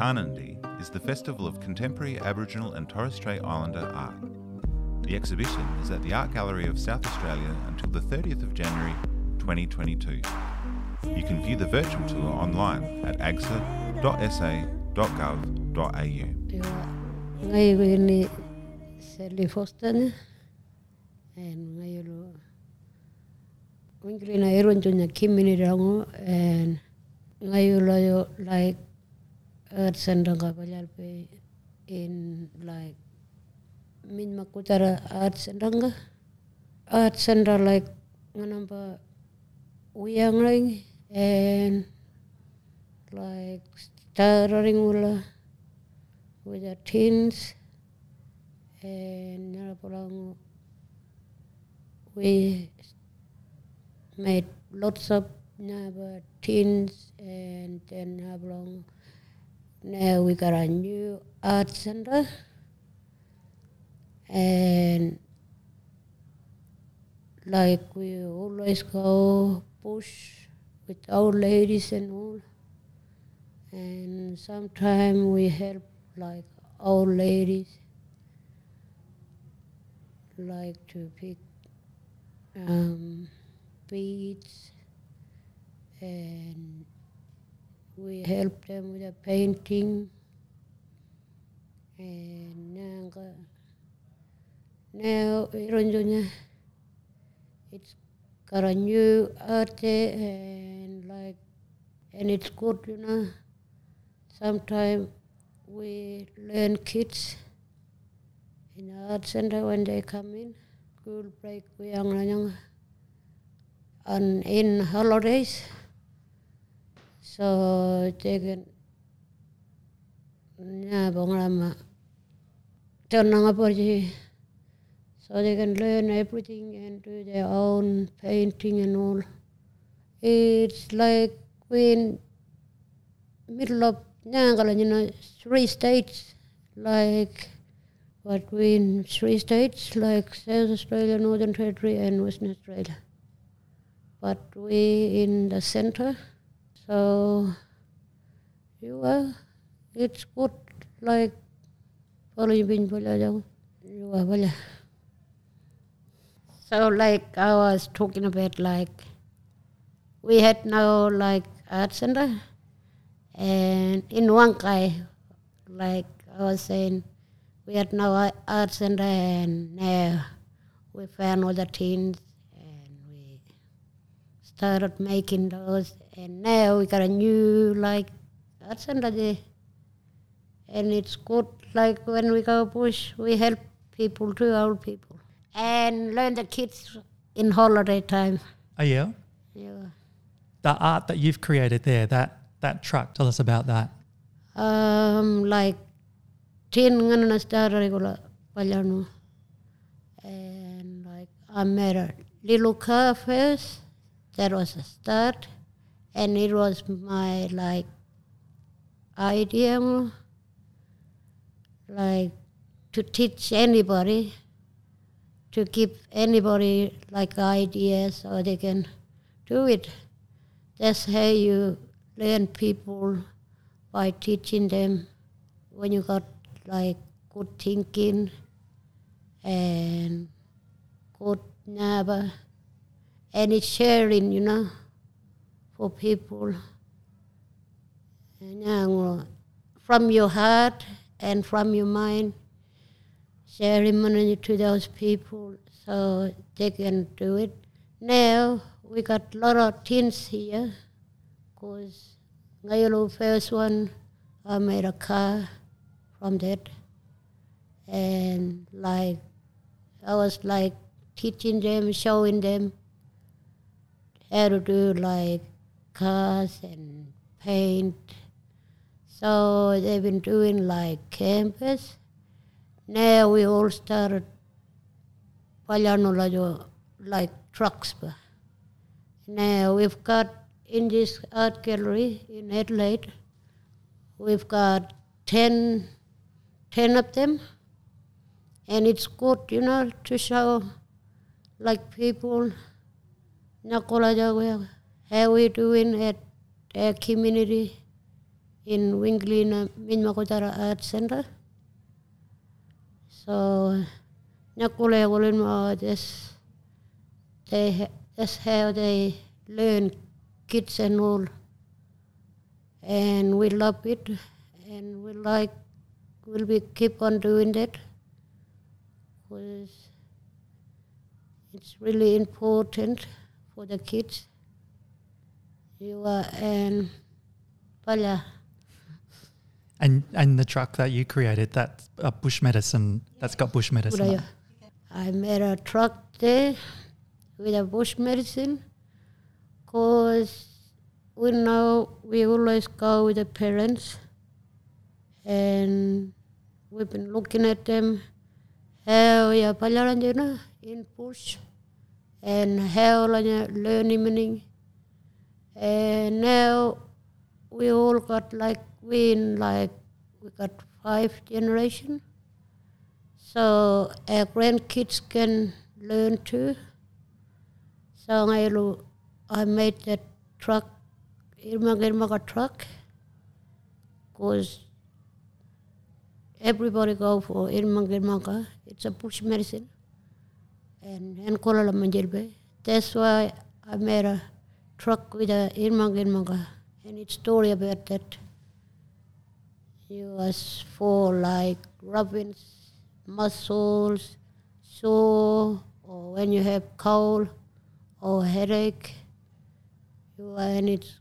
Tarnanthi is the festival of contemporary Aboriginal and Torres Strait Islander art. The exhibition is at the Art Gallery of South Australia until the 30th of January 2022. You can view the virtual tour online at agsa.sa.gov.au. like center ka palyal in like min makutara center ka art center like nganamba uyang ring and like starring ula with the teens and Narapalang we made lots of Naba teens and then Narapalang now we got a new art center and like we always go bush with old ladies and all and sometimes we help like old ladies like to pick um, beads and we help them with the painting and now now Ironjonya it's got a new art and like and it's good you know sometimes we learn kids in the art center when they come in. School break we young and in holidays. So they can yeah, bongrama. So they can learn everything and do their own painting and all. It's like we in middle of Nyangala, you know, three states, like what we in three states, like South Australia, Northern Territory, and Western Australia. But we in the center, so you are, it's good, like, following being you. So, like I was talking about, like, we had no, like, art center and in Wankai, like I was saying, we had no art center, and now we found all the teens, and we started making those, and now we got a new like center and it's good. Like when we go bush, we help people too, old people, and learn the kids in holiday time. Oh yeah. Yeah. The art that you've created there, that that truck. Tell us about that. Um, like tin ngana star regular and like I made a little car first. That was a start, and it was my like idea, like to teach anybody, to give anybody like ideas so they can do it. That's how you learn people by teaching them when you got like good thinking and good neighbor and it's sharing, you know, for people. And uh, from your heart and from your mind, sharing money to those people so they can do it. Now we got a lot of teens here because Ngayolo first one, I made a car from that. And like, I was like teaching them, showing them how to do like cars and paint. So they've been doing like campus. Now we all started like trucks. Now we've got in this art gallery in Adelaide, we've got 10, 10 of them. And it's good, you know, to show like people how we doing at our community in Wingellina uh, Minmakotara Art Center. So Nyakule Wulinma this they that's how they learn kids and all. And we love it and we like will we keep on doing that because it's really important for the kids. You are and Pala. And and the truck that you created, that's a bush medicine. That's got bush medicine. I made a truck there with a bush medicine because we know we always go with the parents and we've been looking at them how ya palaran in bush and how learning meaning and now we all got like we in like we got five generation so our grandkids can learn too. So I, I made that truck, Irma Girmaga truck, because everybody go for Irma Girmaga. It's a bush medicine. And and Kuala Manjilbe. That's why I made a truck with a Irma Girmaga. And it's story about that. It was for like rubbing muscles, sore, or when you have cold or headache. You and it's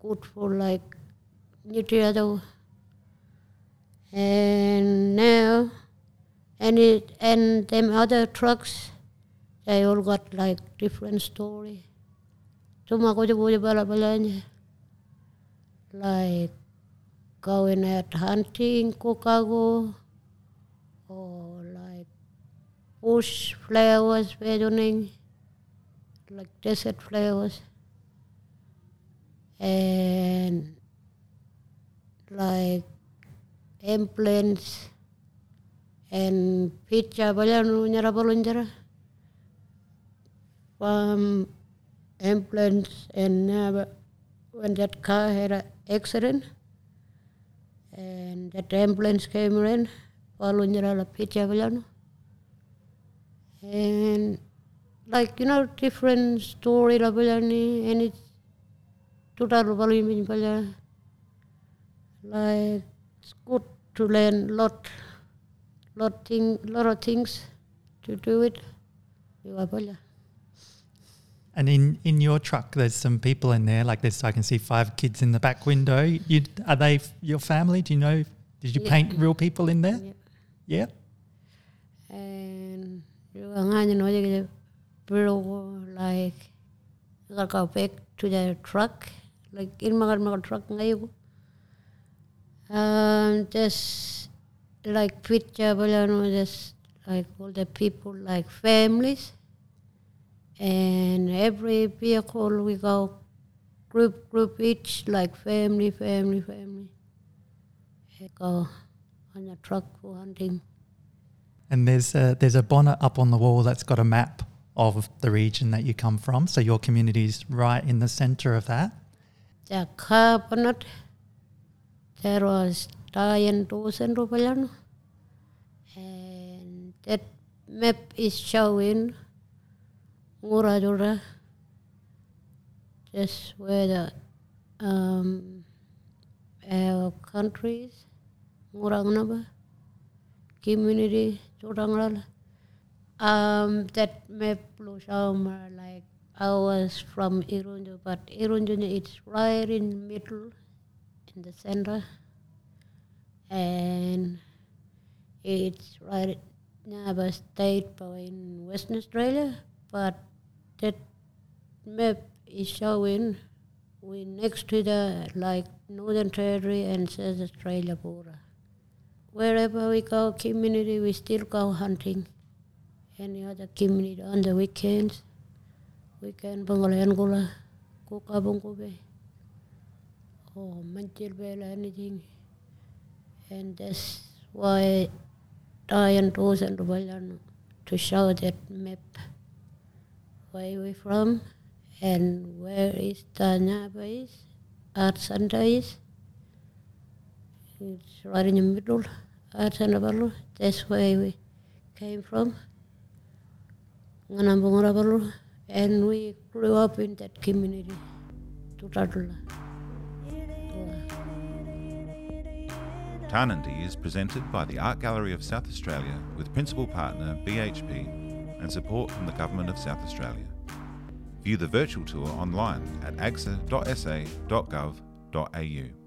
good for like nutriado. And now, and it and them other trucks, they all got like different story. Cuma ko boleh bala-balanya. Like going out hunting, kokago, or like bush flowers, wedding, like desert flowers, and like implants and pizza balanu nyara balunjara um implants and uh, when that car had an accident and that ambulance came in balunjara la pizza balanu and like you know different story la balani and it's total balun bala like it's good to learn lot lot thing lot of things to do it. You are And in, in your truck, there's some people in there. Like this, I can see five kids in the back window. You, are they f- your family? Do you know? Did you Yeah. paint real people in there? Yeah. Yeah. and you are ngani no you bro like you go back to the truck like in my my truck ngayon um just like picture balano just like all the people like families and every vehicle we go group group each like family family family We go on the truck for hunting And there's a, there's a bonnet up on the wall that's got a map of the region that you come from. So your community's right in the centre of that. the cabinet. There was Diane Rupalano. And that map is showing Muradura, just where the um, our countries, Murangnaba, community, Chotangrala. Um, that map will show me like was from Irunju, but Irunju it's right in middle, in the center, and it's right near state but in Western Australia, but that map is showing we next to the like Northern Territory and South Australia border. Wherever we go, community, we still go hunting. Any other community on the weekends, we weekend Bangladesh, Angola, Kuka Bungube, or Manchil Bela, anything. And that's why Diane goes and Rubalan to show that map where we from and where is Tanya is, Art Center is, It's right in the middle, Atanavalu. That's where we came from. And we grew up in that community. Tutatula. Tarnanthi is presented by the Art Gallery of South Australia with principal partner BHP and support from the Government of South Australia. View the virtual tour online at agsa.sa.gov.au.